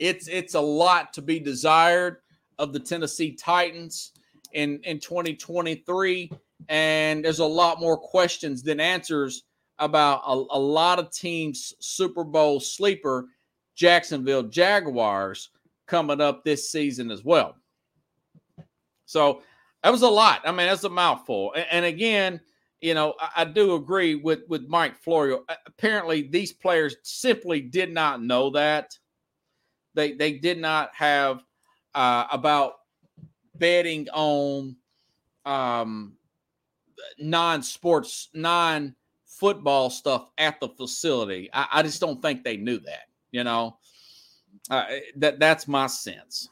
it's it's a lot to be desired of the Tennessee Titans in in 2023, and there's a lot more questions than answers about a, a lot of teams' Super Bowl sleeper Jacksonville Jaguars coming up this season as well. So that was a lot. I mean, that's a mouthful. And, and again, you know, I, I, do agree with with Mike Florio. Apparently, these players simply did not know that. They they did not have uh, about betting on um, non-sports, non-football stuff at the facility. I, I just don't think they knew that. You know, uh, that that's my sense.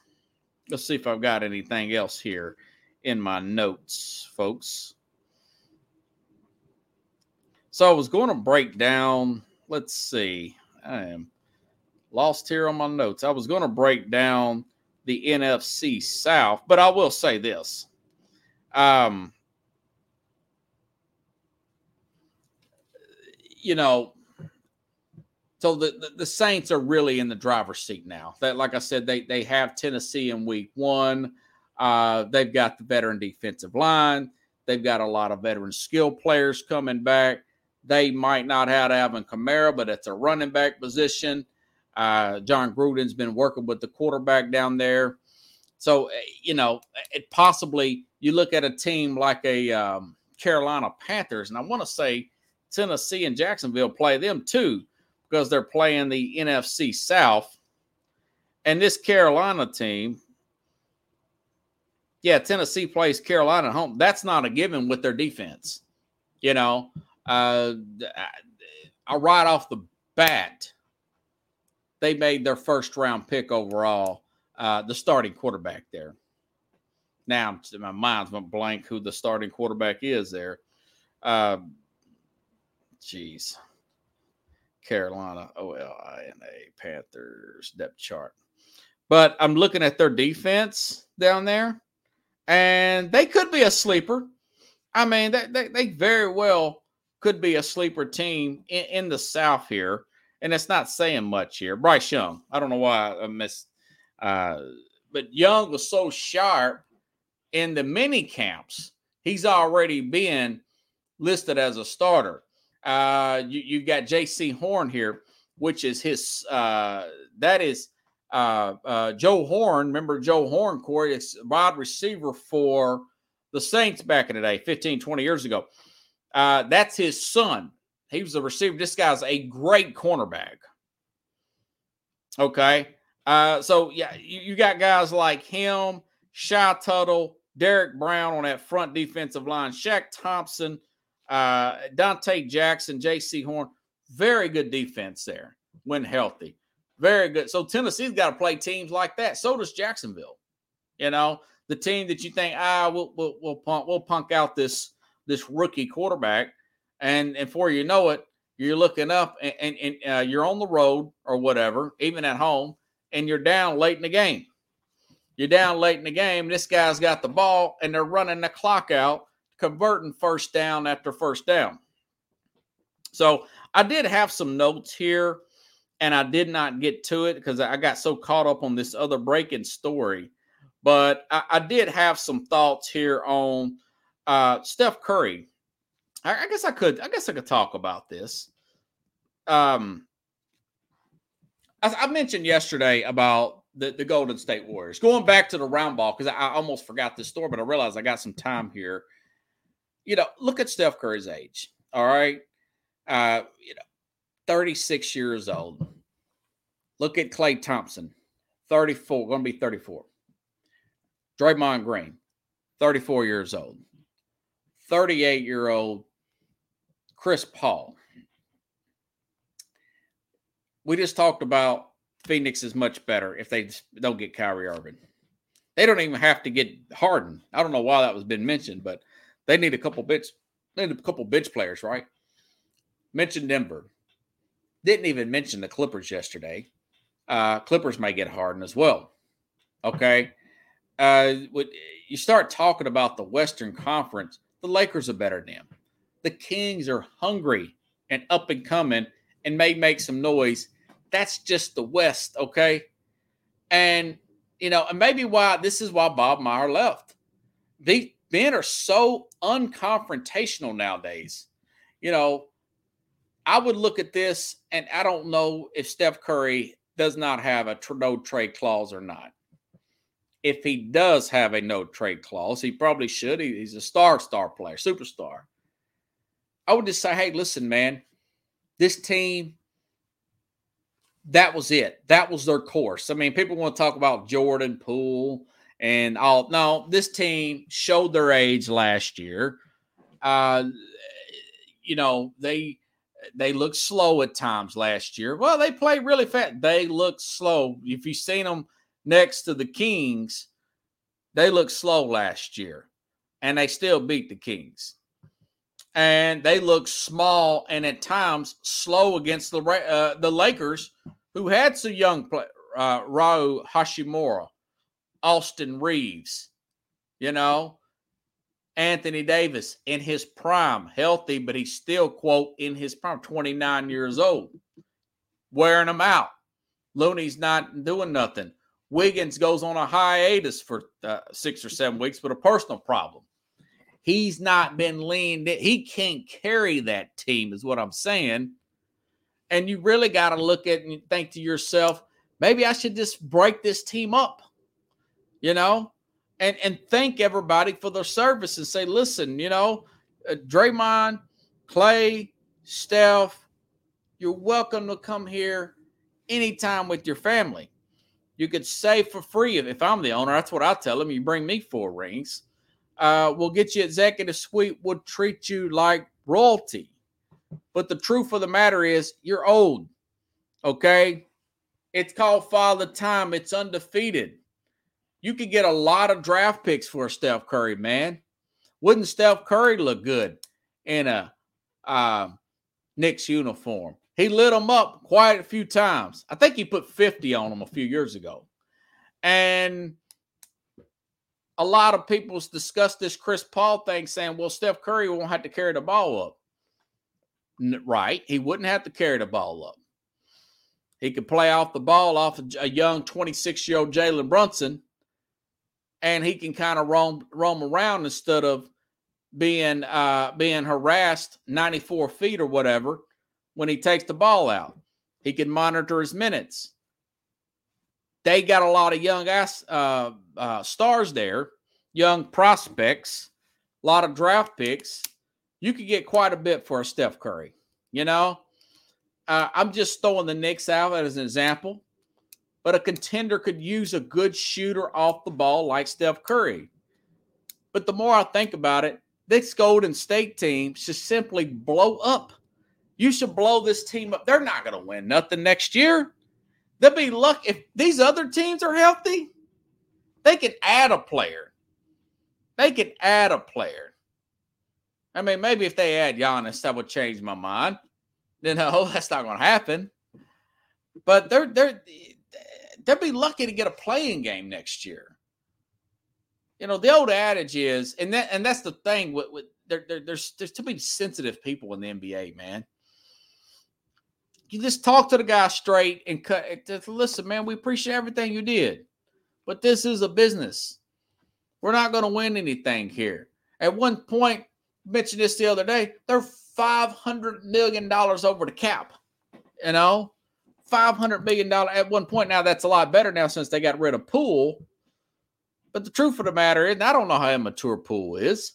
Let's see if I've got anything else here in my notes, folks. So I was going to break down. Let's see. I am lost here on my notes. I was going to break down the NFC South, but I will say this. Um, you know, so the, the, the, Saints are really in the driver's seat now. That, like I said, they they have Tennessee in week one. Uh, they've got the veteran defensive line. They've got a lot of veteran skill players coming back. They might not have Alvin Kamara, but it's a running back position. Uh, Jon Gruden's been working with the quarterback down there. So, eh, you know, it possibly you look at a team like a um, Carolina Panthers, and I want to say Tennessee and Jacksonville play them too because they're playing the NFC South. And this Carolina team, yeah, Tennessee plays Carolina at home. That's not a given with their defense. You know, uh, uh right off the bat, they made their first round pick overall, uh, the starting quarterback there. Now my mind's went blank who the starting quarterback is there. Uh, jeez. Carolina, O L I N A, Panthers depth chart. But I'm looking at their defense down there, and they could be a sleeper. I mean, they, they, they very well could be a sleeper team in, in, the South here. And it's not saying much here. Bryce Young, I don't know why I missed, uh, but Young was so sharp in the mini camps. He's already been listed as a starter. Uh, you, you got Jaycee Horn here, which is his, uh, that is uh, uh, Joe Horn. Remember Joe Horn, Corey? It's wide receiver for the Saints back in the day, 15, 20 years ago. Uh, that's his son. He was a receiver. This guy's a great cornerback. Okay. Uh, so yeah, you, you got guys like him, Shy Tuttle, Derrick Brown on that front defensive line, Shaq Thompson, uh, Donte Jackson, Jaycee Horn, very good defense there when healthy. Very good. So Tennessee's got to play teams like that. So does Jacksonville. You know, the team that you think, ah, we'll we'll we'll punk, we'll punk out this this rookie quarterback, and and before you know it, you're looking up and and, and uh, you're on the road or whatever, even at home, and you're down late in the game. You're down late in the game. This guy's got the ball, and they're running the clock out converting first down after first down. So I did have some notes here, and I did not get to it because I got so caught up on this other breaking story. But I, I did have some thoughts here on uh, Steph Curry. I, I, guess I could. I guess I could talk about this. Um, I, I mentioned yesterday about the, the Golden State Warriors. Going back to the round ball because I, I almost forgot this story, but I realized I got some time here you know, look at Steph Curry's age. All right. Uh, you know, 36 years old. Look at Klay Thompson, 34, going to be 34. Draymond Green, 34 years old. 38 year old Chris Paul. We just talked about Phoenix is much better if they don't get Kyrie Irving. They don't even have to get Harden. I don't know why that was been mentioned, but they need a couple bits. They need a couple bench players, right? Mentioned Denver. Didn't even mention the Clippers yesterday. Uh, Clippers may get Harden as well. Okay. Uh, you start talking about the Western Conference, the Lakers are better than them. The Kings are hungry and up and coming and may make some noise. That's just the West, okay? And you know, and maybe why this is why Bob Meyer left. These men are so unconfrontational nowadays. You know, I would look at this and I don't know if Steph Curry does not have a no trade clause or not. If he does have a no trade clause, he probably should. he's a star, star player, superstar. I would just say, hey, listen, man, this team, that was it. That was their course. I mean, people want to talk about Jordan Poole and all. No, this team showed their age last year. Uh, you know, they they looked slow at times last year. Well, they played really fast. They look slow. If you've seen them next to the Kings, they looked slow last year, and they still beat the Kings. And they look small and at times slow against the uh, the Lakers, who had some young play, uh, Rui Hachimura, Austin Reaves, you know, Anthony Davis in his prime, healthy, but he's still, quote, in his prime, 29 years old, wearing them out. Looney's not doing nothing. Wiggins goes on a hiatus for uh, six or seven weeks with a personal problem. He's not been leaned in. He can't carry that team, is what I'm saying. And you really got to look at and think to yourself, maybe I should just break this team up. You know, and and thank everybody for their service and say, listen, you know, uh, Draymond, Klay, Steph, you're welcome to come here anytime with your family. You could stay for free if, if I'm the owner. That's what I tell them. You bring me four rings. Uh, we'll get you executive suite. We'll treat you like royalty. But the truth of the matter is, you're old. Okay. It's called Father Time. It's undefeated you could get a lot of draft picks for Steph Curry, man. Wouldn't Steph Curry look good in a uh, Knicks uniform? He lit them up quite a few times. I think he put 50 on them a few years ago. And a lot of people discussed this Chris Paul thing, saying, well, Steph Curry won't have to carry the ball up. Right. He wouldn't have to carry the ball up. He could play off the ball off a young 26 year old Jalen Brunson and he can kind of roam roam around instead of being uh, being harassed 94 feet or whatever when he takes the ball out. He can monitor his minutes. They got a lot of young ass uh, uh, stars there, young prospects, a lot of draft picks. You could get quite a bit for a Steph Curry. You know, uh, I'm just throwing the Knicks out as an example but a contender could use a good shooter off the ball like Steph Curry. But the more I think about it, this Golden State team should simply blow up. You should blow this team up. They're not going to win nothing next year. They'll be lucky if these other teams are healthy. They can add a player. They can add a player. I mean, maybe if they add Giannis, that would change my mind. You know, that's not going to happen. But they're they're they'll be lucky to get a play-in game next year. You know, the old adage is, and that and that's the thing with, with there, there, there's there's too many sensitive people in the NBA, man. You just talk to the guy straight and cut. Just listen, man. We appreciate everything you did, but this is a business. We're not going to win anything here. At one point, mentioned this the other day. They're five hundred million dollars over the cap. You know, $500 million at one point. Now, that's a lot better now since they got rid of Poole. But the truth of the matter is, I don't know how immature Poole is.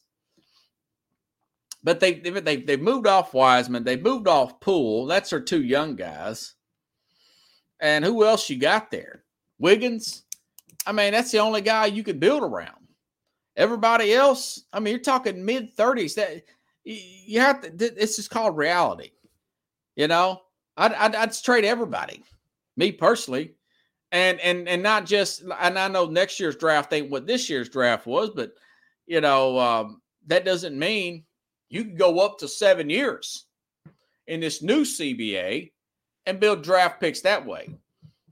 But they, they, they've moved off Wiseman. They moved off Poole. That's their two young guys. And who else you got there? Wiggins. I mean, that's the only guy you could build around. Everybody else, I mean, you're talking mid 30s. That you have to, this is called reality. You know, I'd, I'd, I'd trade everybody, me personally, and and and not just. And I know next year's draft ain't what this year's draft was, but you know um, that doesn't mean you can go up to seven years in this new CBA and build draft picks that way.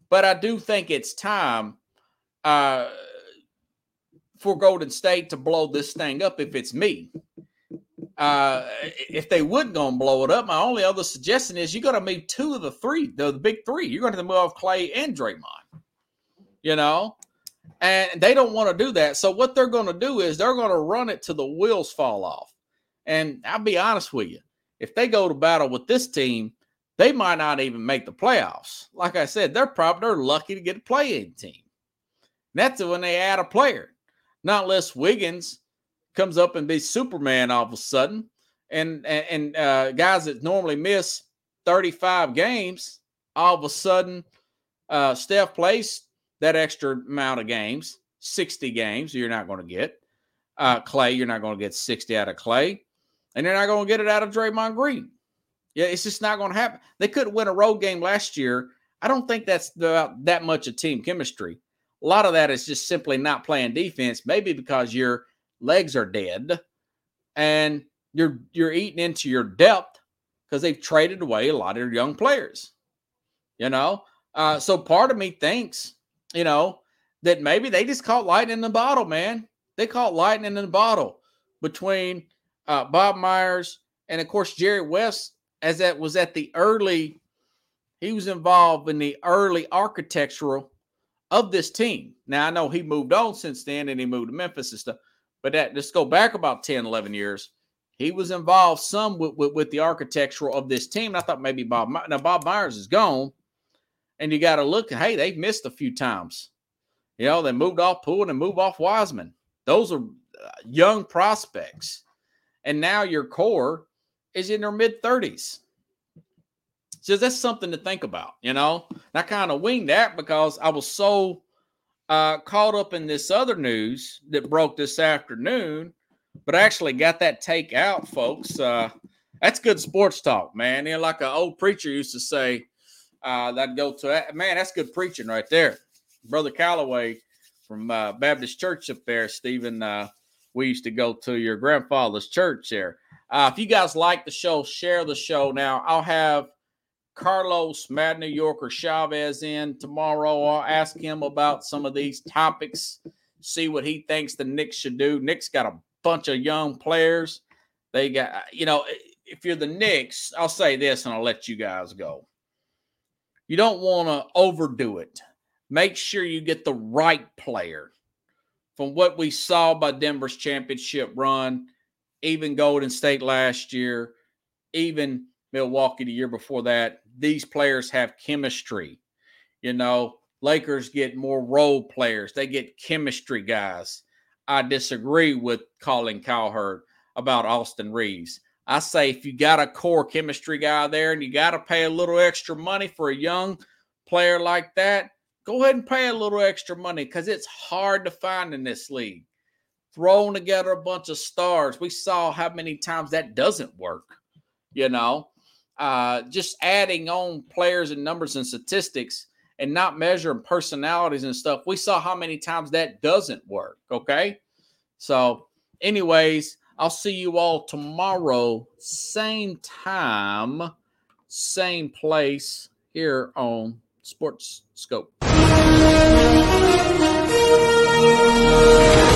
but I do think it's time uh, for Golden State to blow this thing up. If it's me, uh, if they would go and blow it up, my only other suggestion is you got to move two of the three, the, the big three. You're going to move off Klay and Draymond. You know, and they don't want to do that. So what they're going to do is they're going to run it to the wheels fall off. And I'll be honest with you, if they go to battle with this team, they might not even make the playoffs. Like I said, they're probably they're lucky to get a play-in team. And that's when they add a player. Not unless Wiggins comes up and be Superman all of a sudden. And and, and uh, guys that normally miss 35 games, all of a sudden, uh, Steph plays that extra amount of games, 60 games, you're not going to get. Uh, Klay, you're not going to get 60 out of Klay. And they're not going to get it out of Draymond Green. Yeah, it's just not going to happen. They couldn't win a road game last year. I don't think that's about that much of team chemistry. A lot of that is just simply not playing defense, maybe because your legs are dead and you're you're eating into your depth because they've traded away a lot of your young players. You know, uh, so part of me thinks you know, that maybe they just caught lightning in the bottle, man. They caught lightning in the bottle between uh, Bob Myers and, of course, Jerry West, as that was at the early, he was involved in the early architectural of this team. Now, I know he moved on since then and he moved to Memphis and stuff, but that let's go back about 10, 11 years. He was involved some with, with, with the architectural of this team. And I thought maybe Bob, now Bob Myers is gone, and you got to look, hey, they've missed a few times. You know, they moved off Poole and moved off Wiseman. Those are uh, young prospects. And now your core is in their mid 30s. So that's something to think about, you know. And I kind of winged that because I was so uh, caught up in this other news that broke this afternoon, but I actually got that take out, folks. Uh, that's good sports talk, man. You know, like an old preacher used to say, uh, that go to that. man. That's good preaching right there, brother Calloway from uh, Baptist Church up there. Stephen, uh, we used to go to your grandfather's church there. Uh, if you guys like the show, share the show. Now I'll have Carlos Mad New Yorker Chavez in tomorrow. I'll ask him about some of these topics, see what he thinks the Knicks should do. Knicks got a bunch of young players. They got, you know, if you're the Knicks, I'll say this and I'll let you guys go. You don't want to overdo it. Make sure you get the right player. From what we saw by Denver's championship run, even Golden State last year, even Milwaukee the year before that, these players have chemistry. You know, Lakers get more role players, they get chemistry guys. I disagree with Colin Cowherd about Austin Reaves. I say if you got a core chemistry guy there and you got to pay a little extra money for a young player like that, go ahead and pay a little extra money because it's hard to find in this league. Throwing together a bunch of stars, we saw how many times that doesn't work. You know, uh, just adding on players and numbers and statistics and not measuring personalities and stuff. We saw how many times that doesn't work. Okay. So, anyways, I'll see you all tomorrow, same time, same place here on Sports Skope. Thank you.